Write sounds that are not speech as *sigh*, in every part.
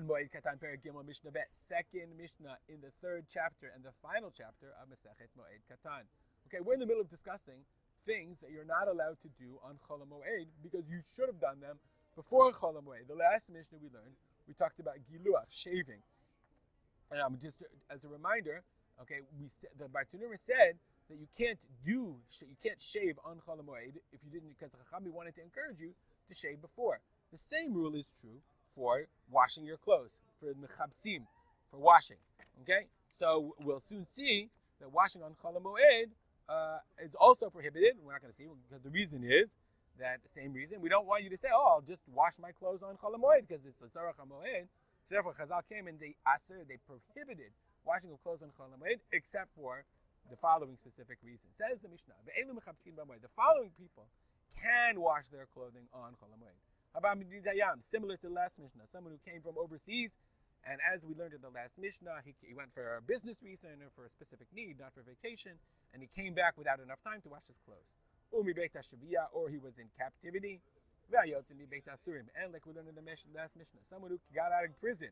Katan Moed Katan Perek Gimel Mishnah Bet. Second Mishnah in the third chapter and the final chapter of Masechet Moed Katan. Okay, we're in the middle of discussing things that you're not allowed to do on Chol Moed because you should have done them before Chol Moed. The last Mishnah we learned, we talked about Giluach, shaving. And um, just as a reminder, okay, we the Bartanura said that you can't do, you can't shave on Chol Moed if you didn't, because Chachami wanted to encourage you to shave before. The same rule is true for washing your clothes, for mechabsim, for washing. Okay, so we'll soon see that washing on Chol uh, is also prohibited. We're not going to see because the reason is that the same reason we don't want you to say, "Oh, I'll just wash my clothes on Chol because it's a Tzarach Moed." So therefore, Chazal came and they aser, they prohibited washing of clothes on Chol except for the following specific reason. Says the Mishnah, the following people can wash their clothing on Chol Hamoed. Similar to the last Mishnah, someone who came from overseas, and as we learned in the last Mishnah, he, he went for a business reason or for a specific need, not for vacation, and he came back without enough time to wash his clothes. Umi or he was in captivity. And like we learned in the last Mishnah, someone who got out of prison.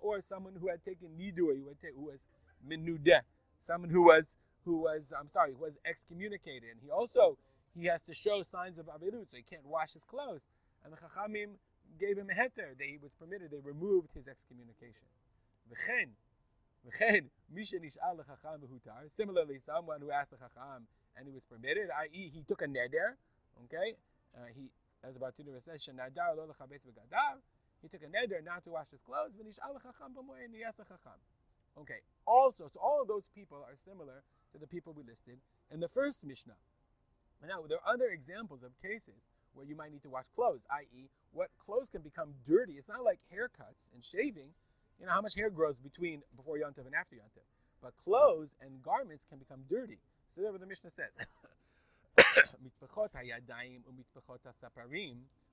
Or someone who had taken nidur, who was minudeh, someone who was who was I'm sorry, was excommunicated, and he also he has to show signs of avilut, so he can't wash his clothes. And the chachamim gave him a heter; they he was permitted. They removed his excommunication. Similarly, someone who asked the chacham and he was permitted, i.e., he took a neder. Okay, uh, he as the Bartanura says, shenadar lo. He took a neder not to wash his clothes. V'nishal lechacham b'moed niyas lechacham. Okay. Also, so all of those people are similar to the people we listed in the first Mishnah. Now, there are other examples of cases where you might need to wash clothes, i.e., what clothes can become dirty. It's not like haircuts and shaving. You know how much hair grows between before Yontif and after Yontif. But clothes and garments can become dirty. So that's what the Mishnah says. *coughs*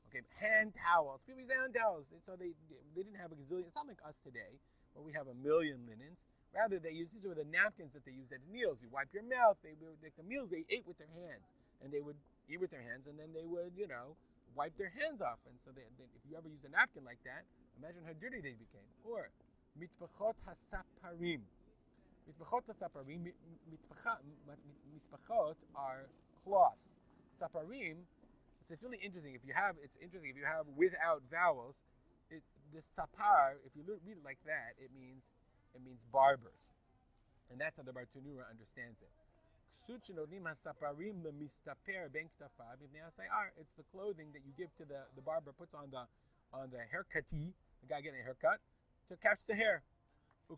Okay, hand towels. People use hand towels. And so they, they didn't have a gazillion. It's not like us today where we have a million linens. Rather, they use these were the napkins that they used at meals. You wipe your mouth. They were the meals they ate with their hands, and they would eat with their hands, and then they would, you know, wipe their hands off. And so, they, they, if you ever use a napkin like that, imagine how dirty they became. Or mitpachot hasaparim. Mitpachot hasaparim. Mitpachot are cloths. Saparim. So it's really interesting. If you have, it's interesting if you have without vowels this sapar, if you read it like that, it means it means barbers, and that's how the Bartanura understands it. Ah, it's the clothing that you give to the, the barber puts on the on the haircutty, the guy getting a haircut, to catch the hair. He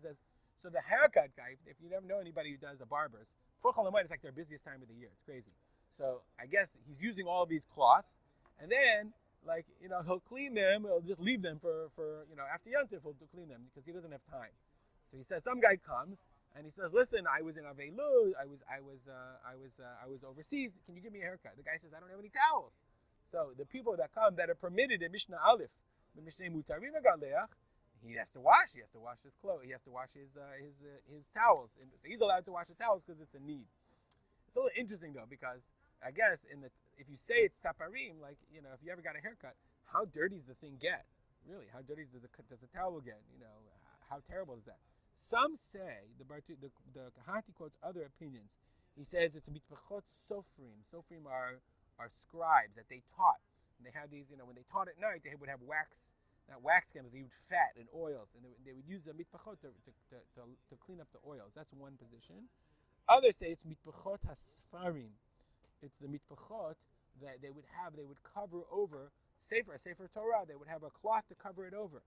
says, so the haircut guy, if you never know anybody who does a barber's, for it's like their busiest time of the year. It's crazy. So I guess he's using all these cloths and then, like, you know, he'll clean them, he'll just leave them for, for you know, after Yantif, he'll clean them because he doesn't have time. So he says, some guy comes and he says, listen, I was in Avelu, I was, I was, uh, I was, uh, I was overseas. Can you give me a haircut? The guy says, I don't have any towels. So the people that come that are permitted in Mishnah Aleph, the Mishnah Mutarim Galeach, he has to wash. He has to wash his clothes. He has to wash his uh, his uh, his towels. And so he's allowed to wash the towels because it's a need. It's a little interesting though because I guess in the if you say it's saparim, like you know, if you ever got a haircut, how dirty does the thing get? Really, how dirty does a does a towel get? You know, how terrible is that? Some say the the the Kehati quotes other opinions. He says it's mitpachot sofrim. Sofrim are are scribes that they taught. And they had these, you know, when they taught at night, they would have wax, not wax candles, they would fat and oils, and they would, they would use the mitpachot to, to, to, to, clean up the oils. That's one position. Others say it's mitpachot hasfarim it's the mitpachot that they would have, they would cover over Sefer, Sefer Torah, they would have a cloth to cover it over.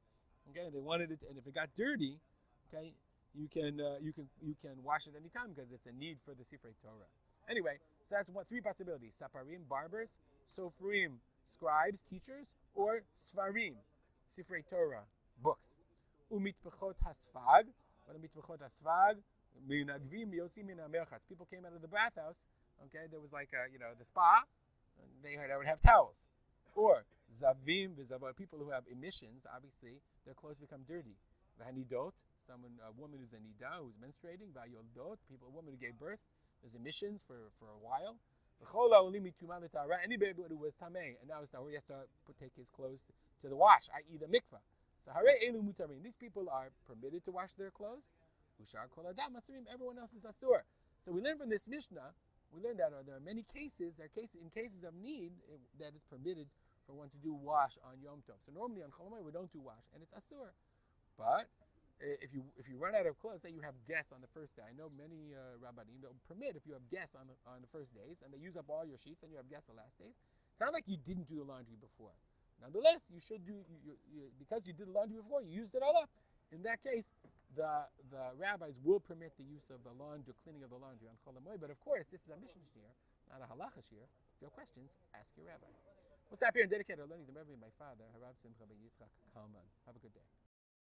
Okay, they wanted it, and if it got dirty, okay, you can uh, you can you can wash it anytime because it's a need for the Sefer Torah. Anyway, so that's what three possibilities: saparim, barbers; sofrim, scribes, teachers; or svarim, Sefer Torah, books. Umitpechot hasfag. What mitpechot hasfag? Minagvim yosim min People came out of the bathhouse Okay, there was like a, you know the spa, they heard they would have towels, or zavim people who have emissions. Obviously, their clothes become dirty. V'hanidot, someone a woman who's a nida who's menstruating. V'ayoldot, people a woman who gave birth. There's emissions for for a while. Anybody who was tamei and now it's tahor, he has to take his clothes to the wash, i.e. the mikvah. So elu mutarin. These people are permitted to wash their clothes. Everyone else is asur. So we learn from this mishnah. We learn that there are many cases. There are cases in cases of need it, that is permitted for one to do wash on Yom Tov. So normally on Chol we don't do wash, and it's asur. But if you if you run out of clothes, say you have guests on the first day. I know many uh, rabbanim that permit if you have guests on the, on the first days and they use up all your sheets and you have guests the last days. It's not like you didn't do the laundry before. Nonetheless, you should do you, you, you, because you did the laundry before. You used it all up. In that case, the the rabbis will permit the use of the laundry, cleaning of the laundry on Chol But of course, this is a mission shir, not a halacha shiur. If you have questions, ask your rabbi. We'll stop here and dedicate our learning to the memory of my father, Harav Simcha ben Yitzchak Kalman. Have a good day.